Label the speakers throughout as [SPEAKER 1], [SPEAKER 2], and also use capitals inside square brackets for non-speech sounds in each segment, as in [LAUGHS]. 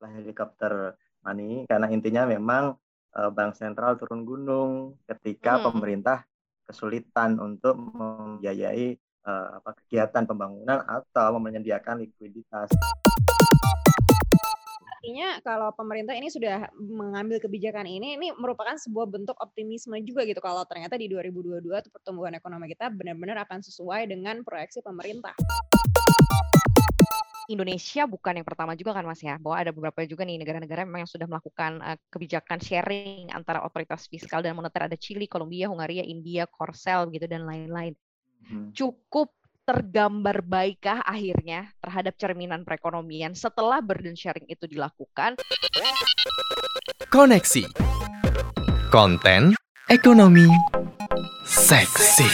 [SPEAKER 1] istilah helikopter money karena intinya memang uh, bank sentral turun gunung ketika hmm. pemerintah kesulitan untuk membiayai uh, apa kegiatan pembangunan atau menyediakan likuiditas.
[SPEAKER 2] Artinya kalau pemerintah ini sudah mengambil kebijakan ini, ini merupakan sebuah bentuk optimisme juga gitu kalau ternyata di 2022 pertumbuhan ekonomi kita benar-benar akan sesuai dengan proyeksi pemerintah.
[SPEAKER 3] Indonesia bukan yang pertama juga kan Mas ya, bahwa ada beberapa juga nih negara-negara memang yang sudah melakukan uh, kebijakan sharing antara otoritas fiskal dan moneter ada Chili, Kolombia, Hungaria, India, Korsel gitu dan lain-lain. Hmm. Cukup tergambar baikkah akhirnya terhadap cerminan perekonomian setelah burden sharing itu dilakukan?
[SPEAKER 4] Koneksi Konten Ekonomi Seksi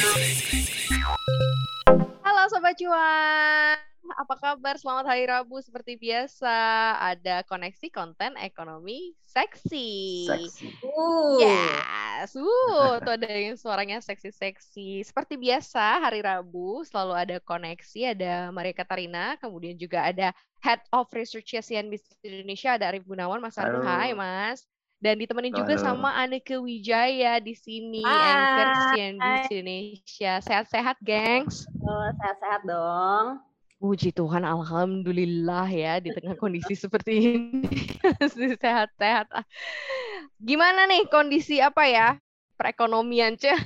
[SPEAKER 3] Halo Sobat Cuan kabar? Selamat hari Rabu seperti biasa. Ada koneksi konten ekonomi seksi.
[SPEAKER 1] Seksi.
[SPEAKER 3] Uh. Yes. Uh, tuh ada yang suaranya seksi-seksi. Seperti biasa hari Rabu selalu ada koneksi, ada Maria Katarina, kemudian juga ada Head of Research CNBC Indonesia, ada Arif Gunawan. Mas Arif, hai Mas. Dan ditemenin Halo. juga sama Aneke Wijaya di sini, anchor CNBC Indonesia. Sehat-sehat, gengs?
[SPEAKER 2] Oh, sehat-sehat dong.
[SPEAKER 3] Puji Tuhan, alhamdulillah ya di tengah kondisi seperti ini [LAUGHS] sehat-sehat. Gimana nih kondisi apa ya perekonomian cah?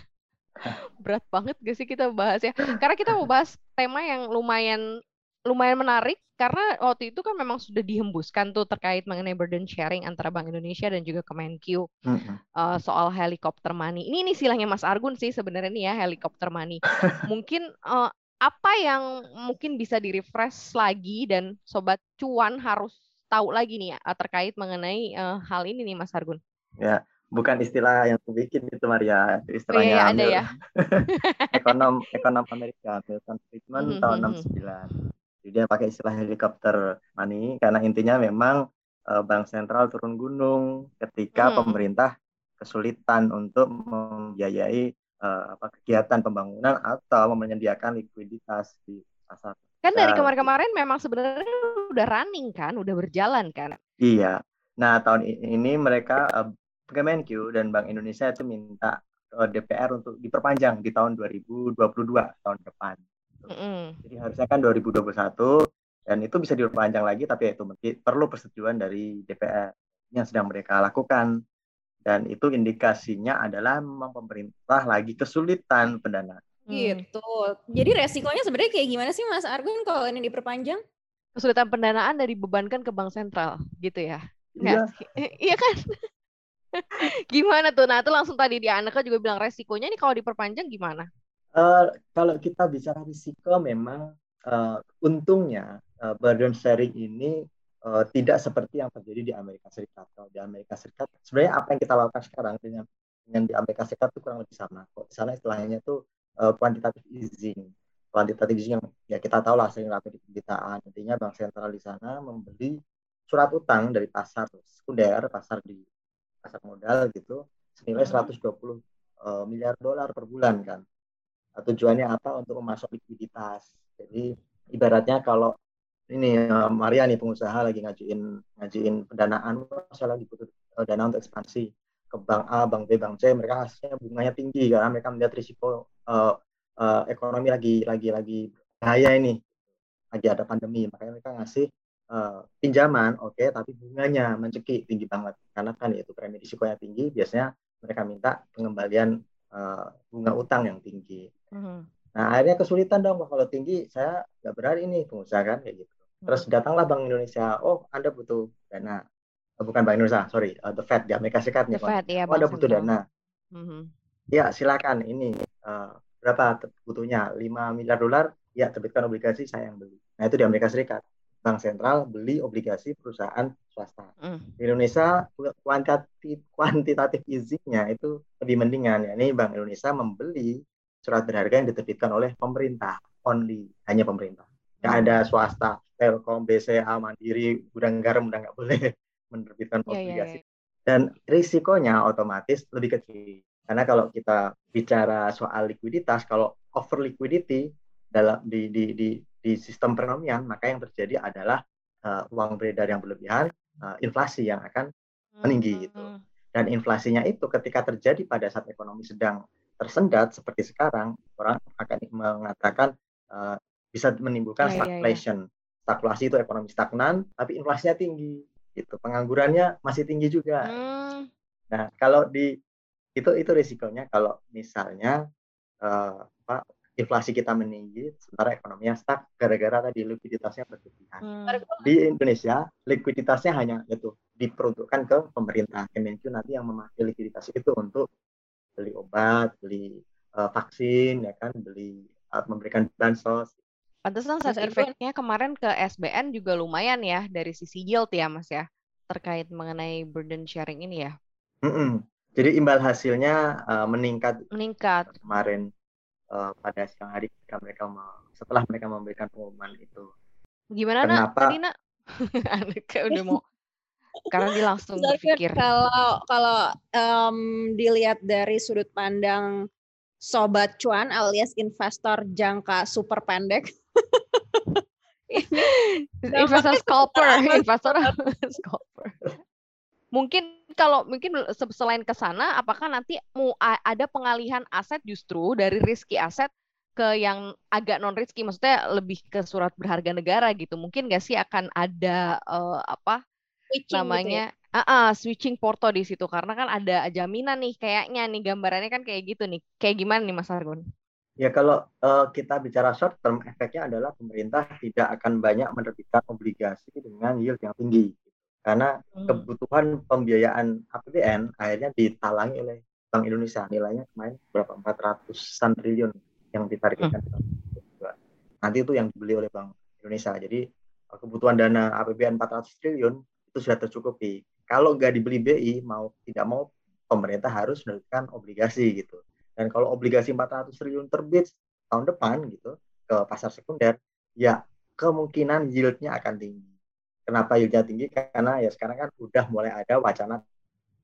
[SPEAKER 3] Berat banget gak sih kita bahas ya? Karena kita mau bahas tema yang lumayan lumayan menarik karena waktu itu kan memang sudah dihembuskan tuh terkait mengenai burden sharing antara Bank Indonesia dan juga Kemenkyu mm-hmm. uh, soal helikopter money. Ini ini silahnya Mas Argun sih sebenarnya nih ya helikopter money. Mungkin uh, apa yang mungkin bisa di-refresh lagi dan sobat cuan harus tahu lagi nih ya terkait mengenai uh, hal ini nih Mas Argun?
[SPEAKER 1] Ya, bukan istilah yang aku bikin itu Maria,
[SPEAKER 3] itu istilahnya oh, iya, ada ya. [LAUGHS]
[SPEAKER 1] ekonom ekonom Amerika Milton Friedman mm -hmm. tahun 69. Hmm, hmm. Jadi dia pakai istilah helikopter money karena intinya memang uh, bank sentral turun gunung ketika hmm. pemerintah kesulitan untuk membiayai uh, apa kegiatan pembangunan atau menyediakan likuiditas di pasar.
[SPEAKER 3] Kan dari kemarin-kemarin memang sebenarnya udah running kan, udah berjalan kan?
[SPEAKER 1] Iya. Nah tahun ini mereka uh, Kemenkyu dan Bank Indonesia itu minta uh, DPR untuk diperpanjang di tahun 2022 tahun depan. Mm -hmm. Jadi harusnya kan 2021 dan itu bisa diperpanjang lagi tapi itu perlu persetujuan dari DPR yang sedang mereka lakukan dan itu indikasinya adalah memang pemerintah lagi kesulitan pendanaan.
[SPEAKER 2] Gitu. Jadi resikonya sebenarnya kayak gimana sih Mas Argun kalau ini diperpanjang?
[SPEAKER 3] Kesulitan pendanaan dari bebankan ke bank sentral, gitu ya?
[SPEAKER 1] Iya.
[SPEAKER 3] iya kan? [LAUGHS] gimana tuh? Nah itu langsung tadi di Aneka juga bilang resikonya ini kalau diperpanjang gimana?
[SPEAKER 1] Uh, kalau kita bicara risiko memang uh, untungnya uh, burden sharing ini uh, tidak seperti yang terjadi di Amerika Serikat. Kalau di Amerika Serikat, sebenarnya apa yang kita lakukan sekarang dengan dengan di Amerika Serikat itu kurang lebih sama. Kok di sana istilahnya itu uh, quantitative easing. Quantitative easing yang ya kita tahu lah sering ramai di pemberitaan. Intinya bank sentral di sana membeli surat utang dari pasar sekunder, pasar di pasar modal gitu, senilai 120 uh, hmm. eh, miliar dolar per bulan kan. Tujuannya apa? Untuk memasok likuiditas. Jadi ibaratnya kalau ini uh, Maria nih pengusaha lagi ngajuin ngajuin pendanaan saya lagi butuh uh, dana untuk ekspansi ke bank A, bank B, bank C mereka hasilnya bunganya tinggi karena mereka melihat risiko uh, uh, ekonomi lagi lagi lagi bahaya ini lagi ada pandemi makanya mereka ngasih uh, pinjaman oke okay, tapi bunganya mencekik tinggi banget karena kan itu premi risikonya tinggi biasanya mereka minta pengembalian uh, bunga utang yang tinggi. Mm -hmm. Nah akhirnya kesulitan dong kalau tinggi saya nggak berani ini pengusaha kan kayak gitu. Terus datanglah Bank Indonesia, oh Anda butuh dana. Oh, bukan Bank Indonesia, sorry, uh, The Fed di Amerika Serikat nih.
[SPEAKER 3] Fed, ya,
[SPEAKER 1] oh Anda butuh dana. Mm-hmm. Ya silakan ini uh, berapa butuhnya? 5 miliar dolar, ya terbitkan obligasi saya yang beli. Nah itu di Amerika Serikat. Bank sentral beli obligasi perusahaan swasta. Mm. Di Indonesia kuantitatif kuantitatif easing-nya itu lebih mendingan ya. Ini Bank Indonesia membeli surat berharga yang diterbitkan oleh pemerintah only, hanya pemerintah. Nggak ada swasta Telkom, BCA, Mandiri, gudang garam udah nggak boleh [LAUGHS] menerbitkan iya, iya, obligasi. Yeah, yeah, yeah. Dan risikonya otomatis lebih kecil. Karena kalau kita bicara soal likuiditas, kalau over liquidity dalam di, di, di, di sistem perekonomian, maka yang terjadi adalah uh, uang beredar yang berlebihan uh, inflasi yang akan meninggi gitu.
[SPEAKER 3] Hmm.
[SPEAKER 1] Dan inflasinya itu ketika terjadi pada saat ekonomi sedang tersendat seperti sekarang, orang akan mengatakan uh, bisa menimbulkan
[SPEAKER 3] Iya, iya, iya.
[SPEAKER 1] stagflation. Stagflasi itu ekonomi stagnan, tapi inflasinya tinggi. Gitu. Penganggurannya masih tinggi juga.
[SPEAKER 3] Hmm.
[SPEAKER 1] Nah, kalau di itu itu risikonya kalau misalnya eh, apa, inflasi kita meninggi sementara ekonominya stuck gara-gara tadi likuiditasnya berlebihan.
[SPEAKER 3] Hmm.
[SPEAKER 1] Di Indonesia likuiditasnya hanya itu diperuntukkan ke pemerintah. Kemenq nanti yang memakai likuiditas itu untuk beli obat, beli eh, vaksin, ya kan, beli eh, memberikan bansos.
[SPEAKER 3] Pantesan side
[SPEAKER 2] Argun.
[SPEAKER 3] effect-nya kemarin ke SBN juga lumayan ya dari sisi yield ya Mas ya terkait mengenai burden sharing ini ya
[SPEAKER 1] Mm-mm. Jadi imbal hasilnya eh, meningkat
[SPEAKER 3] meningkat.
[SPEAKER 1] kemarin eh, pada siang hari ketika mereka mau- setelah mereka memberikan pengumuman itu.
[SPEAKER 3] Gimana nak
[SPEAKER 1] Kenapa?
[SPEAKER 3] tadi nak? [LAUGHS] Anak kayak udah mau karena dia langsung berpikir.
[SPEAKER 2] kalau kalau em, dilihat dari sudut pandang sobat cuan alias investor jangka super pendek
[SPEAKER 3] investor scalper, investor [LAUGHS] scalper. Mungkin kalau mungkin se- selain ke sana, apakah nanti mau ada pengalihan aset justru dari risky aset ke yang agak non risky, maksudnya lebih ke surat berharga negara gitu. Mungkin nggak sih akan ada eh, apa
[SPEAKER 2] switching gitu ya.
[SPEAKER 3] namanya ah ah, switching porto di situ karena kan ada jaminan nih kayaknya nih gambarannya kan kayak gitu nih. Kayak gimana nih Mas Argun?
[SPEAKER 1] Ya kalau eh, kita bicara short term, efeknya adalah pemerintah tidak akan banyak menerbitkan obligasi dengan yield yang tinggi. Karena
[SPEAKER 3] Hmm.
[SPEAKER 1] kebutuhan pembiayaan APBN akhirnya ditalangi oleh Bank Indonesia. Nilainya kemarin berapa? 400-an triliun yang ditargetkan. 2022. Nanti itu yang dibeli oleh Bank Indonesia. Jadi kebutuhan dana APBN 400 triliun itu sudah tercukupi. Kalau nggak dibeli BI, mau tidak mau pemerintah harus menerbitkan obligasi gitu. Dan kalau obligasi 400 triliun terbit tahun depan gitu ke pasar sekunder, ya kemungkinan yieldnya akan tinggi. Kenapa yieldnya tinggi? Karena ya sekarang kan udah mulai ada wacana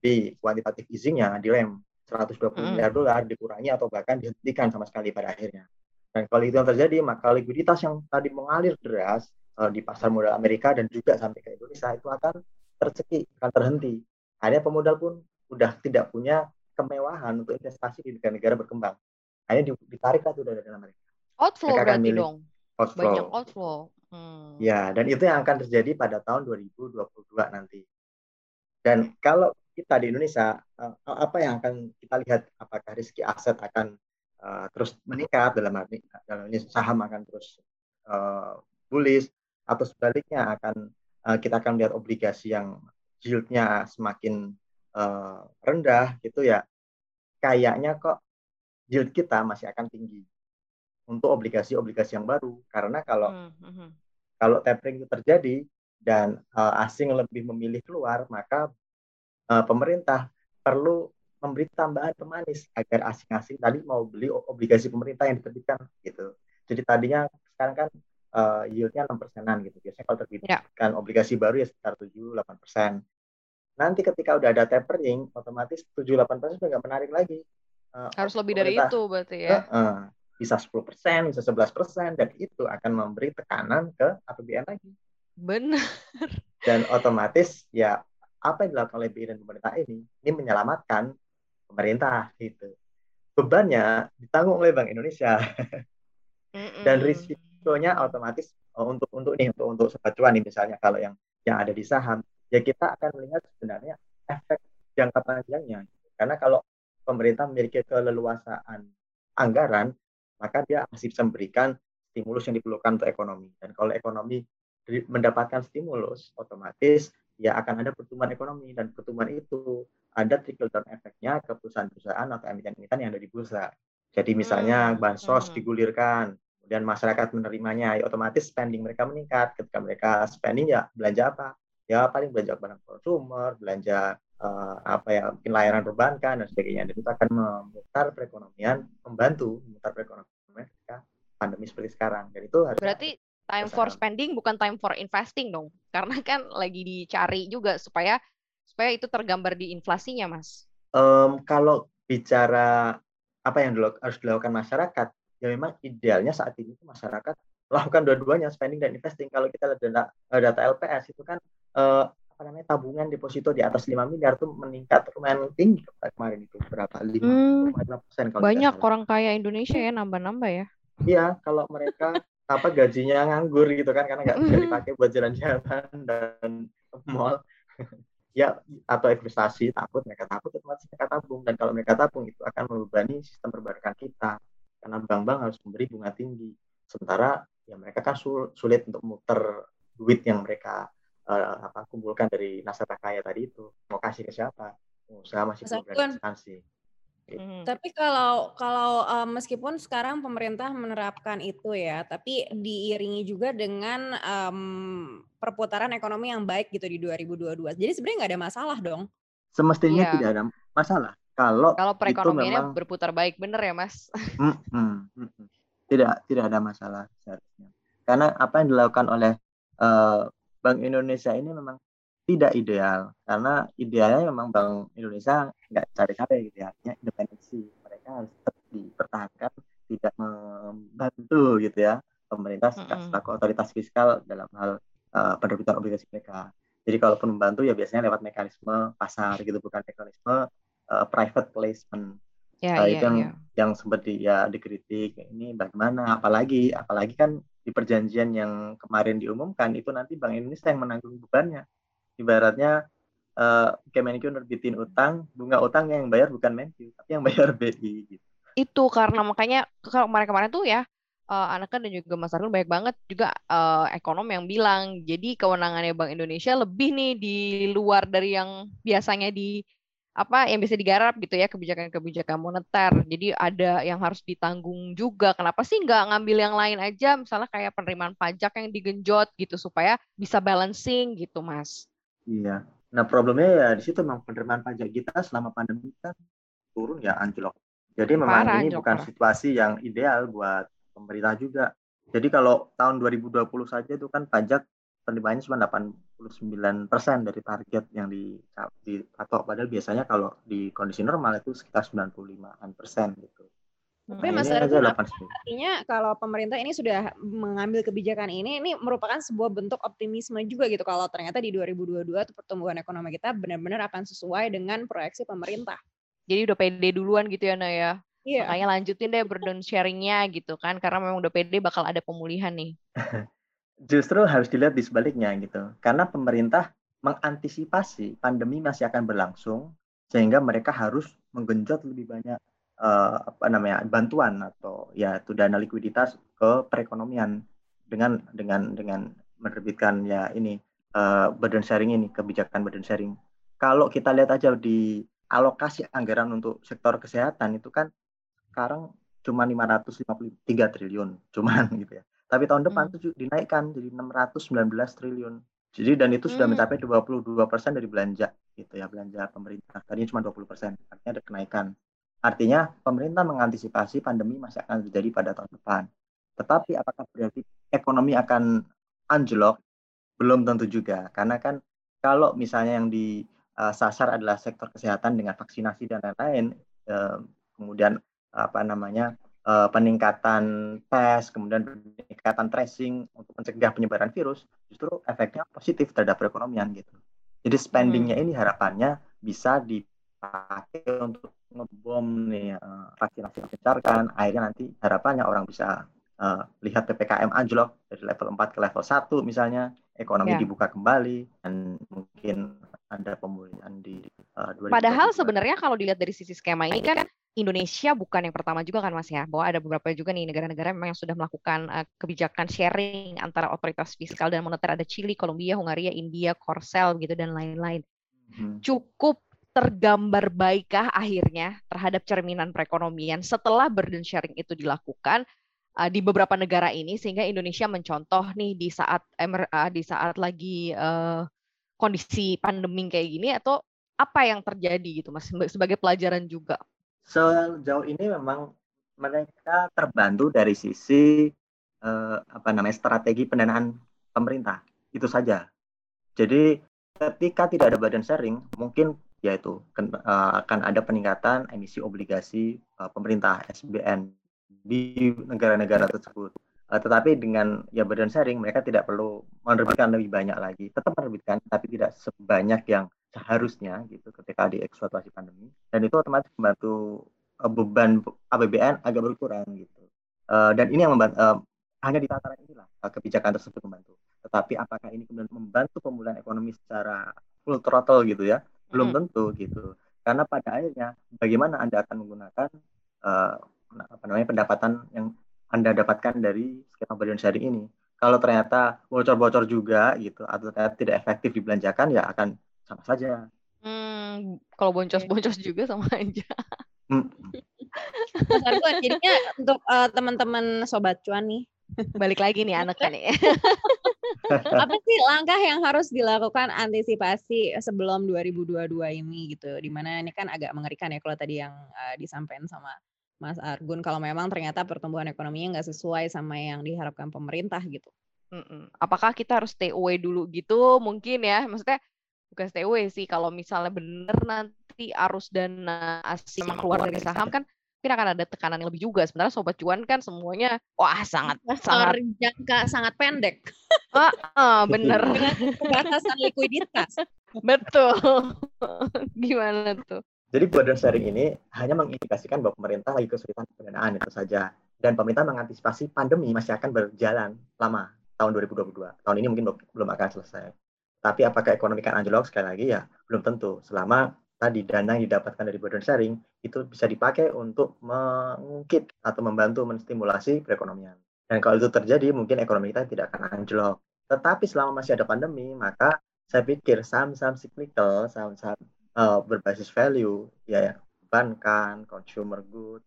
[SPEAKER 1] di kuantitatif easing-nya direm 120
[SPEAKER 3] Mm.
[SPEAKER 1] miliar dolar dikurangi atau bahkan dihentikan sama sekali pada akhirnya. Dan kalau itu yang terjadi, maka likuiditas yang tadi mengalir deras eh, di pasar modal Amerika dan juga sampai ke Indonesia itu akan tercekik, akan terhenti. Akhirnya pemodal pun udah tidak punya kemewahan untuk investasi di negara-negara berkembang. Akhirnya di- ditarik lah tuh dari dana mereka.
[SPEAKER 3] Outflow
[SPEAKER 1] Mereka
[SPEAKER 3] berarti
[SPEAKER 1] milih
[SPEAKER 3] dong.
[SPEAKER 1] Outflow.
[SPEAKER 3] Banyak outflow. Hmm.
[SPEAKER 1] Ya, dan itu yang akan terjadi pada tahun 2022 nanti. Dan kalau kita di Indonesia, eh, apa yang akan kita lihat? Apakah riski aset akan eh, terus meningkat dalam arti dalam ini saham akan terus eh, bullish atau sebaliknya akan eh, kita akan lihat obligasi yang yieldnya semakin eh, rendah gitu ya? Kayaknya kok yield kita masih akan tinggi untuk obligasi-obligasi yang baru karena kalau
[SPEAKER 3] Hmm, hmm,
[SPEAKER 1] kalau tapering itu terjadi dan uh, asing lebih memilih keluar, maka uh, pemerintah perlu memberi tambahan pemanis agar asing-asing tadi mau beli obligasi pemerintah yang diterbitkan gitu. Jadi tadinya sekarang kan uh, yieldnya 6 persenan gitu. Biasanya kalau terbitkan obligasi baru ya sekitar 7-8 persen. Nanti ketika udah ada tapering, otomatis 7-8 persen sudah nggak menarik lagi. Uh,
[SPEAKER 3] Harus lebih dari itu berarti ya.
[SPEAKER 1] Heeh. bisa 10 persen, bisa 11 persen, dan itu akan memberi tekanan ke APBN lagi.
[SPEAKER 3] Benar.
[SPEAKER 1] Dan otomatis ya apa yang dilakukan oleh BI dan pemerintah ini, ini menyelamatkan pemerintah gitu. Bebannya ditanggung oleh Bank Indonesia dan
[SPEAKER 3] Mm-mm.
[SPEAKER 1] risikonya otomatis oh, untuk untuk nih untuk untuk sobat cuan nih misalnya kalau yang yang ada di saham ya kita akan melihat sebenarnya efek jangka panjangnya. Karena kalau pemerintah memiliki keleluasaan anggaran maka dia masih bisa memberikan stimulus yang diperlukan untuk ekonomi. Dan kalau ekonomi mendapatkan stimulus otomatis ya akan ada pertumbuhan ekonomi. Dan pertumbuhan itu ada trickle down efeknya ke perusahaan-perusahaan atau emiten-emiten yang ada di bursa. Jadi misalnya
[SPEAKER 3] Hmm,
[SPEAKER 1] bansos
[SPEAKER 3] hmm.
[SPEAKER 1] digulirkan kemudian masyarakat menerimanya ya otomatis spending mereka meningkat. Ketika mereka spending ya belanja apa ya paling belanja barang konsumer belanja eh, apa ya mungkin layanan perbankan dan sebagainya dan itu akan memutar perekonomian membantu memutar perekonomian ketika pandemi seperti sekarang dan itu harus
[SPEAKER 3] Berarti time for spending bukan time for investing dong. Karena kan lagi dicari juga supaya supaya itu tergambar di inflasinya, Mas.
[SPEAKER 1] Em, kalau bicara apa yang harus dilakukan masyarakat, ya memang idealnya saat ini masyarakat lakukan dua-duanya spending dan investing. Kalau kita lihat data, eh, data LPS itu kan eh, apa namanya tabungan deposito di atas 5 miliar tuh meningkat lumayan tinggi kemarin itu berapa? lima
[SPEAKER 3] Hmm,
[SPEAKER 1] persen kalau
[SPEAKER 3] banyak orang kaya Indonesia ya nambah-nambah ya.
[SPEAKER 1] Iya, kalau mereka [LAUGHS] apa gajinya nganggur gitu kan karena nggak bisa dipakai buat jalan-jalan dan mall. [LAUGHS] ya atau investasi takut mereka takut otomatis mereka tabung. Dan kalau mereka tabung itu akan membebani sistem perbankan kita. Karena bank-bank harus memberi bunga tinggi. Sementara ya mereka kan sul- sulit untuk muter duit yang mereka eh, apa kumpulkan dari nasabah kaya tadi itu mau kasih ke siapa pengusaha masih
[SPEAKER 2] Mas
[SPEAKER 1] belum
[SPEAKER 2] Afwan.
[SPEAKER 1] berani ekspansi
[SPEAKER 3] Hmm.
[SPEAKER 2] Tapi kalau kalau eh, meskipun sekarang pemerintah menerapkan itu ya, tapi diiringi juga dengan em, perputaran ekonomi yang baik gitu di 2022. Jadi sebenarnya nggak ada masalah dong.
[SPEAKER 1] semestinya
[SPEAKER 3] Iya.
[SPEAKER 1] tidak ada masalah kalau
[SPEAKER 3] Kalau
[SPEAKER 1] itu
[SPEAKER 3] perekonomiannya
[SPEAKER 1] memang
[SPEAKER 3] berputar baik bener ya Mas. [LAUGHS]
[SPEAKER 1] Mm, mm. Tidak, tidak ada masalah seharusnya. Karena apa yang dilakukan oleh eh, Bank Indonesia ini memang tidak ideal. Karena idealnya memang Bank Indonesia nggak cari-cari gitu ya, artinya independensi. Mereka harus tetap dipertahankan, tidak membantu gitu ya pemerintah selaku otoritas fiskal dalam hal eh, penerbitan obligasi mereka. Jadi kalaupun membantu ya biasanya lewat mekanisme pasar gitu, bukan mekanisme eh, private placement
[SPEAKER 3] Ya,
[SPEAKER 1] Nah,
[SPEAKER 3] iya,
[SPEAKER 1] itu yang
[SPEAKER 3] iya.
[SPEAKER 1] yang seperti ya dikritik ini bagaimana apalagi apalagi kan di perjanjian yang kemarin diumumkan itu nanti Bank Indonesia yang menanggung bebannya ibaratnya eh, Kemenkyu nerbitin utang bunga utang yang bayar bukan Menkyu tapi yang [LAUGHS] bayar BI gitu.
[SPEAKER 3] Itu karena makanya kalau kemarin-kemarin tuh ya eh, Anaka dan juga Mas Arun banyak banget juga eh, ekonom yang bilang jadi kewenangannya Bank Indonesia lebih nih di luar dari yang biasanya di apa yang bisa digarap gitu ya kebijakan-kebijakan moneter. Jadi ada yang harus ditanggung juga. Kenapa sih nggak ngambil yang lain aja, misalnya kayak penerimaan pajak yang digenjot gitu supaya bisa balancing gitu, Mas.
[SPEAKER 1] Iya. Nah problemnya ya di situ memang penerimaan pajak kita selama pandemi kan turun ya anjlok. Jadi memang
[SPEAKER 3] Parah,
[SPEAKER 1] ini
[SPEAKER 3] anjlok,
[SPEAKER 1] bukan situasi yang ideal buat pemerintah juga. Jadi kalau tahun 2020 saja itu kan pajak penerimaannya cuma 89% dari target yang di, dipatok. Padahal biasanya kalau di kondisi normal itu sekitar 95-an persen gitu.
[SPEAKER 2] Tapi
[SPEAKER 1] Nah,
[SPEAKER 2] Mas
[SPEAKER 1] ini
[SPEAKER 2] Arun,
[SPEAKER 1] aja
[SPEAKER 2] apa
[SPEAKER 1] 89.
[SPEAKER 2] artinya kalau pemerintah ini sudah mengambil kebijakan ini, ini merupakan sebuah bentuk optimisme juga gitu kalau ternyata di 2022 tuh pertumbuhan ekonomi kita benar-benar akan sesuai dengan proyeksi pemerintah.
[SPEAKER 3] Jadi udah pede duluan gitu ya, Naya.
[SPEAKER 2] Iya.
[SPEAKER 3] Makanya lanjutin deh burden sharing-nya gitu kan, karena memang udah pede bakal ada pemulihan nih. [LAUGHS]
[SPEAKER 1] Justru harus dilihat di sebaliknya gitu. Karena pemerintah mengantisipasi pandemi masih akan berlangsung sehingga mereka harus menggenjot lebih banyak eh, apa namanya bantuan atau ya itu dana likuiditas ke perekonomian dengan dengan dengan menerbitkan ya ini eh, burden sharing ini kebijakan burden sharing. Kalau kita lihat aja di alokasi anggaran untuk sektor kesehatan itu kan sekarang cuma 553 triliun cuman [LAUGHS] gitu ya. Tapi tahun depan
[SPEAKER 3] Hmm.
[SPEAKER 1] dinaikkan jadi 619 triliun. Jadi dan itu sudah
[SPEAKER 3] Hmm.
[SPEAKER 1] mencapai 22% dari belanja gitu ya, belanja pemerintah. Tadinya cuma 20%, artinya ada kenaikan. Artinya pemerintah mengantisipasi pandemi masih akan terjadi pada tahun depan. Tetapi apakah berarti ekonomi akan anjlok? Belum tentu juga. Karena kan kalau misalnya yang disasar adalah sektor kesehatan dengan vaksinasi dan lain-lain, eh, kemudian apa namanya eh, peningkatan tes, kemudian peningkatan tracing untuk mencegah penyebaran virus, justru efeknya positif terhadap perekonomian gitu. Jadi spendingnya ini harapannya bisa dipakai untuk ngebom nih eh, vaksinasi digencarkan, akhirnya nanti harapannya orang bisa eh, lihat ppkm anjlok dari level 4 ke level 1 misalnya, ekonomi
[SPEAKER 3] Ya.
[SPEAKER 1] dibuka kembali dan mungkin ada pemulihan di 2022.
[SPEAKER 3] Padahal sebenarnya kalau dilihat dari sisi skema ini kan Indonesia bukan yang pertama juga kan Mas ya, bahwa ada beberapa juga nih negara-negara memang yang sudah melakukan uh, kebijakan sharing antara otoritas fiskal dan moneter ada Chili, Kolombia, Hungaria, India, Korsel gitu dan lain-lain.
[SPEAKER 1] Hmm.
[SPEAKER 3] Cukup tergambar baikkah akhirnya terhadap cerminan perekonomian setelah burden sharing itu dilakukan uh, di beberapa negara ini sehingga Indonesia mencontoh nih di saat uh, di saat lagi uh, kondisi pandemi kayak gini atau apa yang terjadi gitu Mas sebagai pelajaran juga.
[SPEAKER 1] Sejauh ini memang mereka terbantu dari sisi eh, apa namanya strategi pendanaan pemerintah itu saja. Jadi ketika tidak ada badan sharing, mungkin yaitu eh, akan ada peningkatan emisi obligasi eh, pemerintah SBN di negara-negara tersebut. Uh, tetapi dengan ya burden sharing mereka tidak perlu menerbitkan lebih banyak lagi. Tetap menerbitkan tapi tidak sebanyak yang seharusnya gitu ketika di eksploitasi pandemi dan itu otomatis membantu uh, beban APBN agak berkurang gitu. Uh, dan ini yang membantu uh, hanya di tataran inilah uh, kebijakan tersebut membantu. Tetapi apakah ini kemudian membantu pemulihan ekonomi secara full throttle gitu ya? Belum hmm. tentu gitu. Karena pada akhirnya bagaimana Anda akan menggunakan uh, apa namanya pendapatan yang anda dapatkan dari skema burden sharing ini. Kalau ternyata bocor-bocor juga gitu atau ternyata tidak efektif dibelanjakan ya akan sama saja.
[SPEAKER 3] Hmm, kalau boncos-boncos [LAUGHS] juga sama aja. Hmm.
[SPEAKER 2] Mas jadinya untuk uh, teman-teman sobat cuan nih,
[SPEAKER 3] balik lagi nih anaknya nih. [LAUGHS]
[SPEAKER 2] Apa sih langkah yang harus dilakukan antisipasi sebelum 2022 ini gitu? Di mana ini kan agak mengerikan ya kalau tadi yang uh, disampaikan sama Mas Argun kalau memang ternyata pertumbuhan ekonominya nggak sesuai sama yang diharapkan pemerintah gitu.
[SPEAKER 3] Mm-mm. Apakah kita harus stay away dulu gitu? Mungkin ya, maksudnya bukan stay away sih. Kalau misalnya bener nanti arus dana asing keluar dari saham kan mungkin akan ada tekanan yang lebih juga. Sementara sobat cuan kan semuanya wah sangat sangat
[SPEAKER 2] jangka sangat pendek.
[SPEAKER 3] Ah, uh, bener. [LAUGHS]
[SPEAKER 2] Batasan likuiditas.
[SPEAKER 3] Betul. [LAUGHS] Gimana tuh?
[SPEAKER 1] Jadi burden sharing ini hanya mengindikasikan bahwa pemerintah lagi kesulitan pendanaan itu saja. Dan pemerintah mengantisipasi pandemi masih akan berjalan lama tahun 2022. Tahun ini mungkin belum akan selesai. Tapi apakah ekonomi akan anjlok sekali lagi ya belum tentu. Selama tadi dana yang didapatkan dari burden sharing itu bisa dipakai untuk mengungkit atau membantu menstimulasi perekonomian. Dan kalau itu terjadi mungkin ekonomi kita tidak akan anjlok. Tetapi selama masih ada pandemi maka saya pikir saham-saham cyclical, saham-saham uh, berbasis value ya, ya perbankan, consumer good,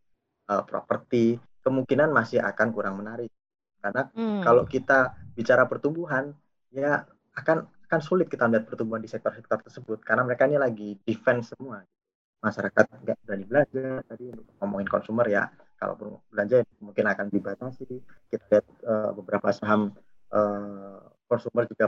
[SPEAKER 1] uh, properti kemungkinan masih akan kurang menarik karena hmm. kalau kita bicara pertumbuhan ya akan akan sulit kita melihat pertumbuhan di sektor-sektor tersebut karena mereka ini lagi defense semua masyarakat nggak berani belanja tadi untuk ngomongin consumer ya kalau belanja mungkin akan dibatasi kita lihat uh, beberapa saham uh, consumer juga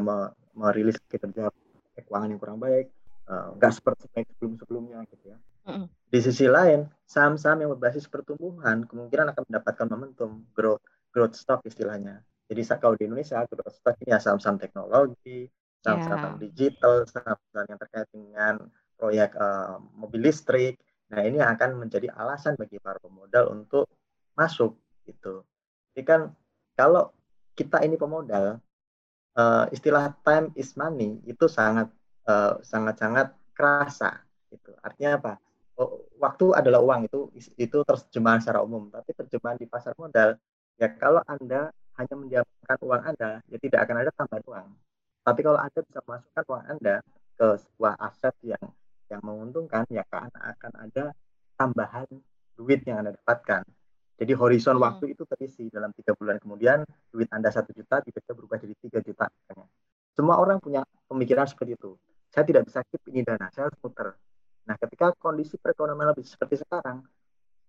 [SPEAKER 1] merilis kinerja keuangan yang kurang baik Eh, nggak uh, seperti yang sebelum-sebelumnya gitu ya. Mm. Di sisi lain, saham-saham yang berbasis pertumbuhan kemungkinan akan mendapatkan momentum growth growth stock istilahnya. Jadi kalau di Indonesia growth stock ini ya saham-saham teknologi, saham-saham yeah. digital, saham-saham yang terkait dengan proyek uh, mobil listrik. Nah ini akan menjadi alasan bagi para pemodal untuk masuk gitu. Jadi kan kalau kita ini pemodal, uh, istilah time is money itu sangat sangat eh, sangat-sangat kerasa gitu. Artinya apa? Oh, waktu adalah uang itu itu terjemahan secara umum, tapi terjemahan di pasar modal ya kalau Anda hanya mendiamkan uang Anda ya tidak akan ada tambahan uang. Tapi kalau Anda bisa masukkan uang Anda ke sebuah aset yang yang menguntungkan ya kan akan ada tambahan duit yang Anda dapatkan. Jadi horizon hmm. waktu itu terisi dalam tiga bulan kemudian duit Anda satu juta tiba-tiba berubah jadi tiga juta. Semua orang punya pemikiran seperti itu saya tidak bisa keep ini dana, saya harus muter. Nah, ketika kondisi perekonomian lebih seperti sekarang,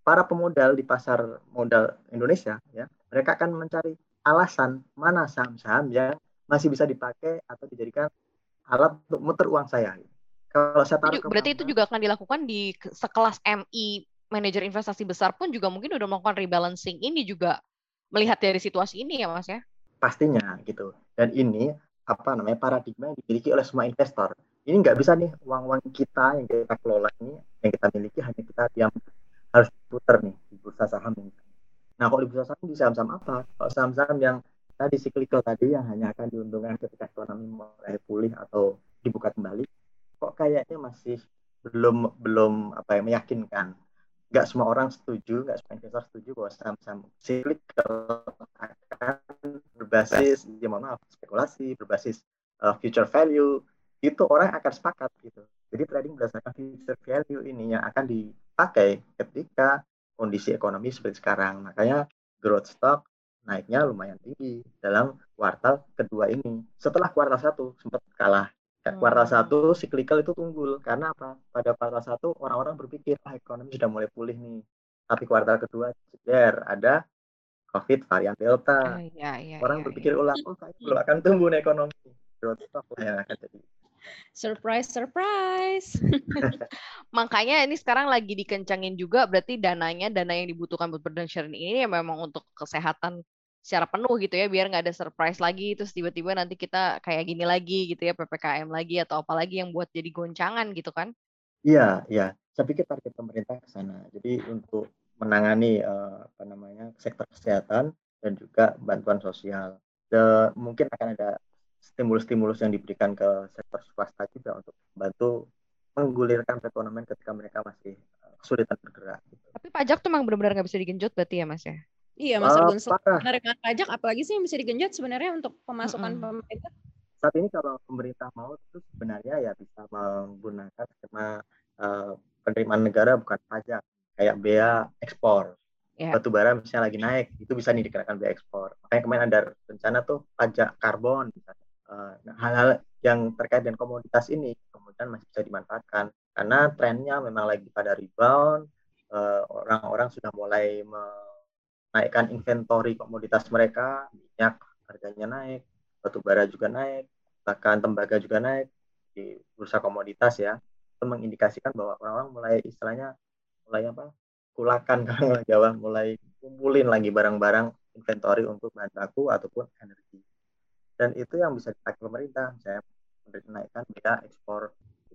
[SPEAKER 1] para pemodal di pasar modal Indonesia, ya, mereka akan mencari alasan mana saham-saham yang masih bisa dipakai atau dijadikan alat untuk muter uang saya.
[SPEAKER 3] Kalau saya taruh berarti itu juga akan dilakukan di sekelas MI manajer investasi besar pun juga mungkin udah melakukan rebalancing ini juga melihat dari situasi ini ya Mas ya.
[SPEAKER 1] Pastinya gitu. Dan ini apa namanya paradigma yang dimiliki oleh semua investor ini nggak bisa nih uang-uang kita yang kita kelola ini yang kita miliki hanya kita diam harus putar nih di bursa saham. Nah kalau di bursa saham di saham-saham apa? Kalau saham-saham yang tadi cyclical tadi yang hanya akan diuntungkan ketika ekonomi mulai pulih atau dibuka kembali, kok kayaknya masih belum belum apa ya meyakinkan. Nggak semua orang setuju, nggak semua investor setuju bahwa saham-saham cyclical akan berbasis, ya mohon maaf, spekulasi, berbasis uh, future value, itu orang akan sepakat gitu. Jadi trading berdasarkan future value ini yang akan dipakai ketika kondisi ekonomi seperti sekarang. Makanya growth stock naiknya lumayan tinggi dalam kuartal kedua ini. Setelah kuartal satu sempat kalah. Hmm. Kuartal satu cyclical itu tunggul karena apa? Pada kuartal satu orang-orang berpikir ah ekonomi sudah mulai pulih nih. Tapi kuartal kedua jeder ada COVID varian Delta. Oh, iya, iya, orang iya, berpikir iya. ulang, oh belum akan tumbuh nih ekonomi. Growth stock yang akan jadi
[SPEAKER 2] Surprise, surprise. [LAUGHS]
[SPEAKER 3] Makanya ini sekarang lagi dikencangin juga berarti dananya, dana yang dibutuhkan buat sharing ini ya memang untuk kesehatan secara penuh gitu ya biar nggak ada surprise lagi terus tiba-tiba nanti kita kayak gini lagi gitu ya PPKM lagi atau apa lagi yang buat jadi goncangan gitu kan?
[SPEAKER 1] Iya, iya. Saya pikir target pemerintah ke sana. Jadi untuk menangani uh, apa namanya sektor kesehatan dan juga bantuan sosial. De, mungkin akan ada stimulus-stimulus yang diberikan ke sektor swasta juga untuk membantu menggulirkan perekonomian ketika mereka masih eh, kesulitan bergerak. Gitu.
[SPEAKER 3] Tapi pajak tuh memang benar-benar nggak bisa digenjot berarti ya mas ya?
[SPEAKER 2] Iya mas uh, penerimaan pajak apalagi sih yang bisa digenjot sebenarnya untuk pemasukan mm -hmm. pemerintah?
[SPEAKER 1] Saat ini kalau pemerintah mau itu sebenarnya ya bisa menggunakan skema uh, penerimaan negara bukan pajak kayak bea ekspor. Yeah. Batu bara misalnya lagi naik, itu bisa nih dikenakan bea ekspor. Makanya kemarin ada rencana tuh pajak karbon misalnya Eh, nah, hal-hal yang terkait dengan komoditas ini kemudian masih bisa dimanfaatkan karena trennya memang lagi pada rebound eh, orang-orang sudah mulai menaikkan inventory komoditas mereka minyak harganya naik batu bara juga naik bahkan tembaga juga naik di bursa komoditas ya itu mengindikasikan bahwa orang-orang mulai istilahnya mulai apa kulakan [LAUGHS] kalau Jawa mulai kumpulin lagi barang-barang inventory untuk bahan baku ataupun energi dan itu yang bisa dipakai pemerintah misalnya menaikkan bea ekspor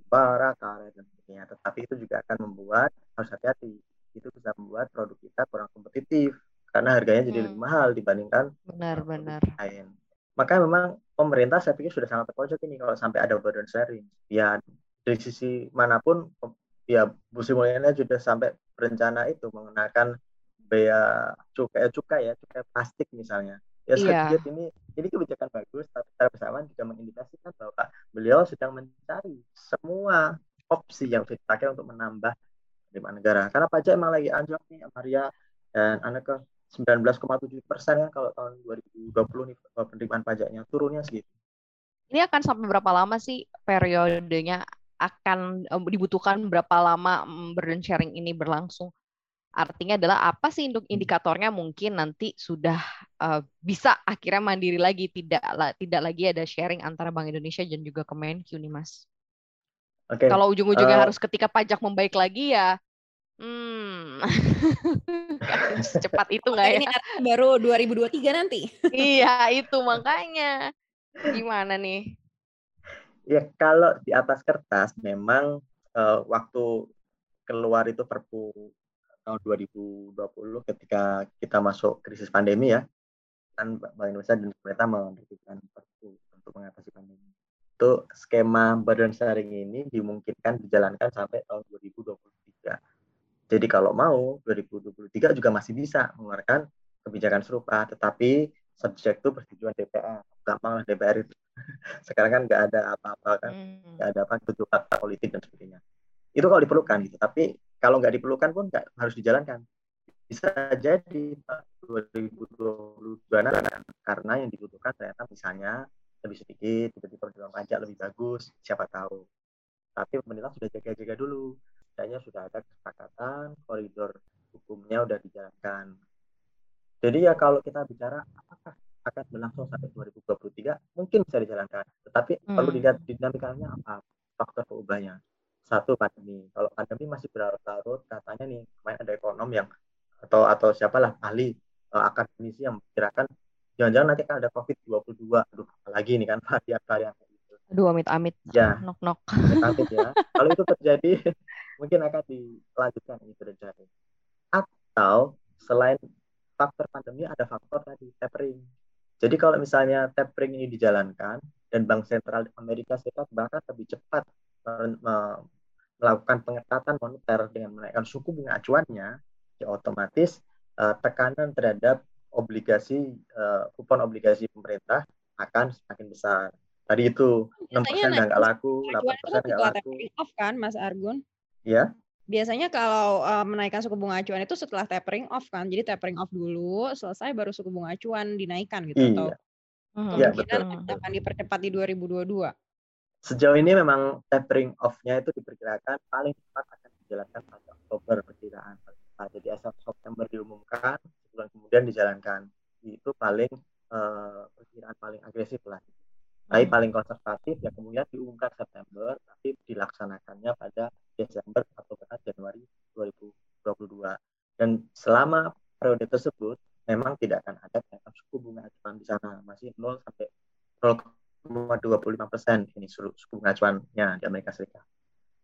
[SPEAKER 1] bara, karet dan sebagainya. Tetapi itu juga akan membuat harus hati-hati. Itu bisa membuat produk kita kurang kompetitif karena harganya jadi hmm. lebih mahal dibandingkan
[SPEAKER 3] benar-benar
[SPEAKER 1] lain. Maka memang pemerintah saya pikir sudah sangat terpojok ini kalau sampai ada burden sharing. Ya dari sisi mana pun ya Bu Sri sudah sampai berencana itu menggunakan bea cukai cukai ya cukai plastik misalnya ya saya yeah. ini ini kebijakan bagus tapi secara bersamaan juga mengindikasikan bahwa beliau sedang mencari semua opsi yang bisa dipakai untuk menambah penerimaan negara karena pajak emang lagi anjlok nih Maria dan anak ke 19,7 persen kan kalau tahun 2020 nih penerimaan pajaknya turunnya segitu.
[SPEAKER 3] Ini akan sampai berapa lama sih periodenya akan dibutuhkan berapa lama burden sharing ini berlangsung? Artinya adalah apa sih untuk hmm. indikatornya mungkin nanti sudah uh, bisa akhirnya mandiri lagi tidak tidak lagi ada sharing antara Bank Indonesia dan juga Kemenq nih Mas. Okay. Kalau ujung-ujungnya uh, harus ketika pajak membaik lagi ya Hmm. [LAUGHS] Cepat itu nggak ya? Ini
[SPEAKER 2] baru 2023 nanti.
[SPEAKER 3] iya, itu makanya. Gimana nih?
[SPEAKER 1] Ya, kalau di atas kertas memang uh, waktu keluar itu Perpu tahun 2020 ketika kita masuk krisis pandemi ya kan Bank Indonesia dan pemerintah menerbitkan perpu untuk mengatasi pandemi. Itu skema burden sharing ini dimungkinkan dijalankan sampai tahun 2023. Jadi kalau mau 2023 juga masih bisa mengeluarkan kebijakan serupa, tetapi subjek itu persetujuan DPR. Gampang lah DPR itu. [LAUGHS] Sekarang kan nggak ada apa-apa kan, hmm. nggak ada apa tutup fakta politik dan sebagainya. Itu kalau diperlukan gitu. Tapi kalau nggak diperlukan pun nggak harus dijalankan bisa jadi 2022 karena yang dibutuhkan ternyata misalnya lebih sedikit tiba-tiba penerimaan pajak lebih bagus siapa tahu tapi pemerintah sudah jaga-jaga dulu Kayaknya sudah ada kesepakatan koridor hukumnya sudah dijalankan jadi ya kalau kita bicara apakah akan berlangsung sampai 2023 mungkin bisa dijalankan tetapi hmm. perlu dilihat dinamikanya apa faktor perubahannya satu pandemi. Kalau pandemi masih berlarut-larut, katanya nih kemarin ada ekonom yang atau atau siapalah ahli uh, akademisi yang memperkirakan jangan-jangan nanti akan ada COVID-22. Aduh, lagi nih kan [LAUGHS] varian-varian
[SPEAKER 3] itu. Aduh, amit-amit.
[SPEAKER 1] Ya.
[SPEAKER 3] Nok-nok.
[SPEAKER 1] Amit ya. Kalau itu terjadi, [LAUGHS] mungkin akan dilanjutkan ini terjadi. Atau selain faktor pandemi ada faktor tadi tapering. Jadi kalau misalnya tapering ini dijalankan dan Bank Sentral Amerika Serikat bahkan lebih cepat melakukan pengetatan moneter dengan menaikkan suku bunga acuannya, ya otomatis uh, tekanan terhadap obligasi uh, kupon obligasi pemerintah akan semakin besar. Tadi itu enam persen nggak laku, delapan persen nggak laku.
[SPEAKER 2] Off kan, Mas Argun?
[SPEAKER 1] Ya.
[SPEAKER 2] Biasanya kalau uh, menaikkan suku bunga acuan itu setelah tapering off kan, jadi tapering off dulu, selesai baru suku bunga acuan dinaikkan gitu iya. atau hmm, kemungkinan ya, akan dipercepat di 2022.
[SPEAKER 1] Sejauh ini memang tapering off-nya itu diperkirakan paling cepat akan dijalankan pada Oktober perkiraan. Jadi asal September diumumkan, sebulan kemudian dijalankan. Itu paling uh, perkiraan paling agresif lah. Tapi hmm. paling konservatif ya kemudian diumumkan September, tapi dilaksanakannya pada Desember atau bahkan Januari 2022. Dan selama periode tersebut memang tidak akan ada kenaikan suku 0 sampai 0,25 persen ini suku bunga acuannya di Amerika Serikat.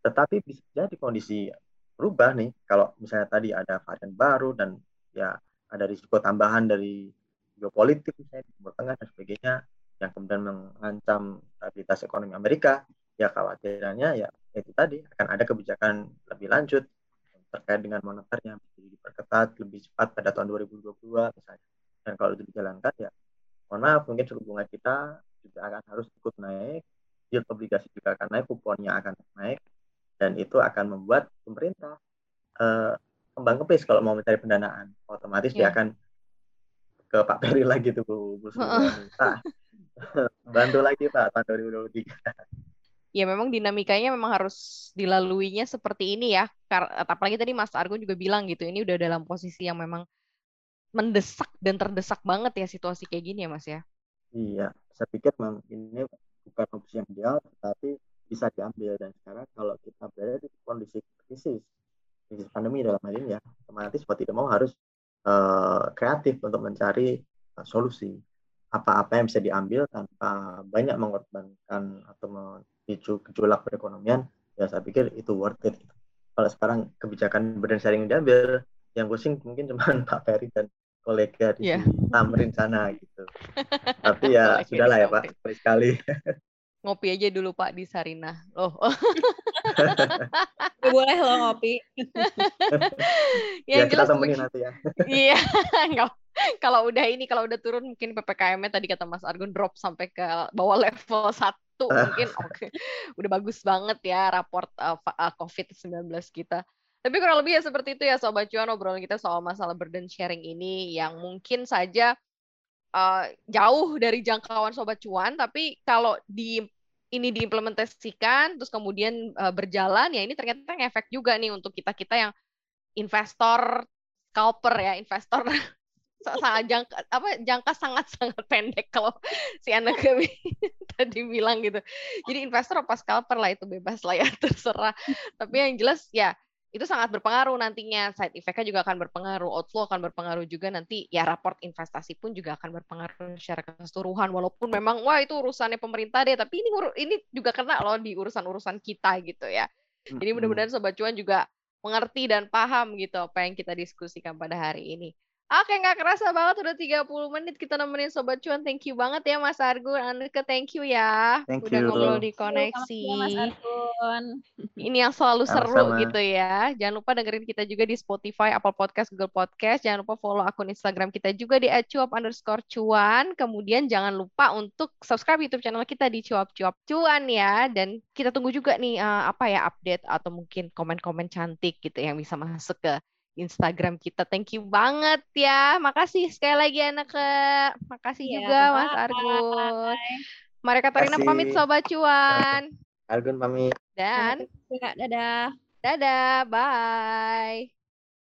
[SPEAKER 1] Tetapi bisa jadi kondisi berubah nih kalau misalnya tadi ada varian baru dan ya ada risiko tambahan dari geopolitik misalnya di Timur Tengah dan sebagainya yang kemudian mengancam stabilitas ekonomi Amerika ya khawatirannya ya itu tadi akan ada kebijakan lebih lanjut terkait dengan moneternya diperketat lebih cepat pada tahun 2022 misalnya. Dan kalau itu dijalankan ya mohon maaf mungkin suku bunga kita juga akan harus ikut naik yield obligasi juga akan naik kuponnya akan naik dan itu akan membuat pemerintah uh, kembang kepis kalau mau mencari pendanaan. Otomatis yeah. dia akan ke Pak Peri lagi tuh Bu, Bu Pak [LAUGHS] bantu lagi Pak tahun 2023
[SPEAKER 3] ya memang dinamikanya memang harus dilaluinya seperti ini ya. Apalagi tadi Mas Argun juga bilang gitu, ini udah dalam posisi yang memang mendesak dan terdesak banget ya situasi kayak gini ya Mas ya.
[SPEAKER 1] Iya, saya pikir memang ini bukan opsi yang ideal, tapi bisa diambil dan sekarang kalau kita berada di kondisi krisis, krisis pandemi dalam hal ini ya, otomatis mau tidak mau harus uh, kreatif untuk mencari uh, solusi apa-apa yang bisa diambil tanpa banyak mengorbankan atau picu gejolak perekonomian ya saya pikir itu worth it. Kalau sekarang kebijakan badan sharing diambil yang pusing mungkin cuma [LAUGHS] Pak Ferry dan kolega di yeah. Tamrin sana gitu. [LAUGHS] Tapi ya sudahlah ya Pak. Sekali sekali.
[SPEAKER 3] Ngopi aja dulu Pak di Sarina. Oh. [LAUGHS]
[SPEAKER 2] Boleh lo ngopi.
[SPEAKER 1] Yang ya, jelas kita temenin nanti ya.
[SPEAKER 3] Iya enggak [LAUGHS] kalau udah ini kalau udah turun mungkin ppkm tadi kata Mas Argun drop sampai ke bawah [LAUGHS] level satu mungkin [LAUGHS] oke okay. udah bagus banget ya raport uh, uh, COVID-19 kita. Tapi kurang lebih ya seperti itu ya Sobat Cuan obrolan kita soal masalah burden sharing ini yang mungkin saja uh, jauh dari jangkauan Sobat Cuan tapi kalau di ini diimplementasikan terus kemudian uh, berjalan ya ini ternyata ngefek juga nih untuk kita-kita yang investor scalper ya investor sangat jangka apa jangka sangat [LAUGHS] sangat pendek kalau si anak kami [LAUGHS] tadi bilang gitu. Jadi investor apa scalper lah itu bebas lah ya [LAUGHS] terserah. Tapi yang jelas ya itu sangat berpengaruh nantinya. Side effect-nya juga akan berpengaruh outflow akan berpengaruh juga nanti. Ya raport investasi pun juga akan berpengaruh secara keseluruhan. Walaupun memang wah itu urusannya pemerintah deh tapi ini ini juga kena loh di urusan-urusan kita gitu ya. Jadi mudah-mudahan sobat cuan juga mengerti dan paham gitu apa yang kita diskusikan pada hari ini Oke, nggak kerasa banget udah 30 menit kita nemenin Sobat Cuan. Thank you banget ya Mas Argun. Anke, thank you ya.
[SPEAKER 1] Thank
[SPEAKER 3] udah
[SPEAKER 1] you.
[SPEAKER 3] ngobrol di koneksi. Ini yang selalu Sama-sama. seru gitu ya. Jangan lupa dengerin kita juga di Spotify, Apple Podcast, Google Podcast. Jangan lupa follow akun Instagram kita juga di @cuap underscore cuan. Kemudian jangan lupa untuk subscribe YouTube channel kita di cuap cuap cuan ya. Dan kita tunggu juga nih uh, apa ya update atau mungkin komen-komen cantik gitu yang bisa masuk ke Instagram kita. Thank you banget ya. Makasih sekali lagi anak ke. Makasih ya, juga bye. Mas Argun. Mari Katarina pamit Sobat Cuan.
[SPEAKER 1] Argun pamit.
[SPEAKER 3] Dan
[SPEAKER 2] dadah.
[SPEAKER 3] Dadah, bye.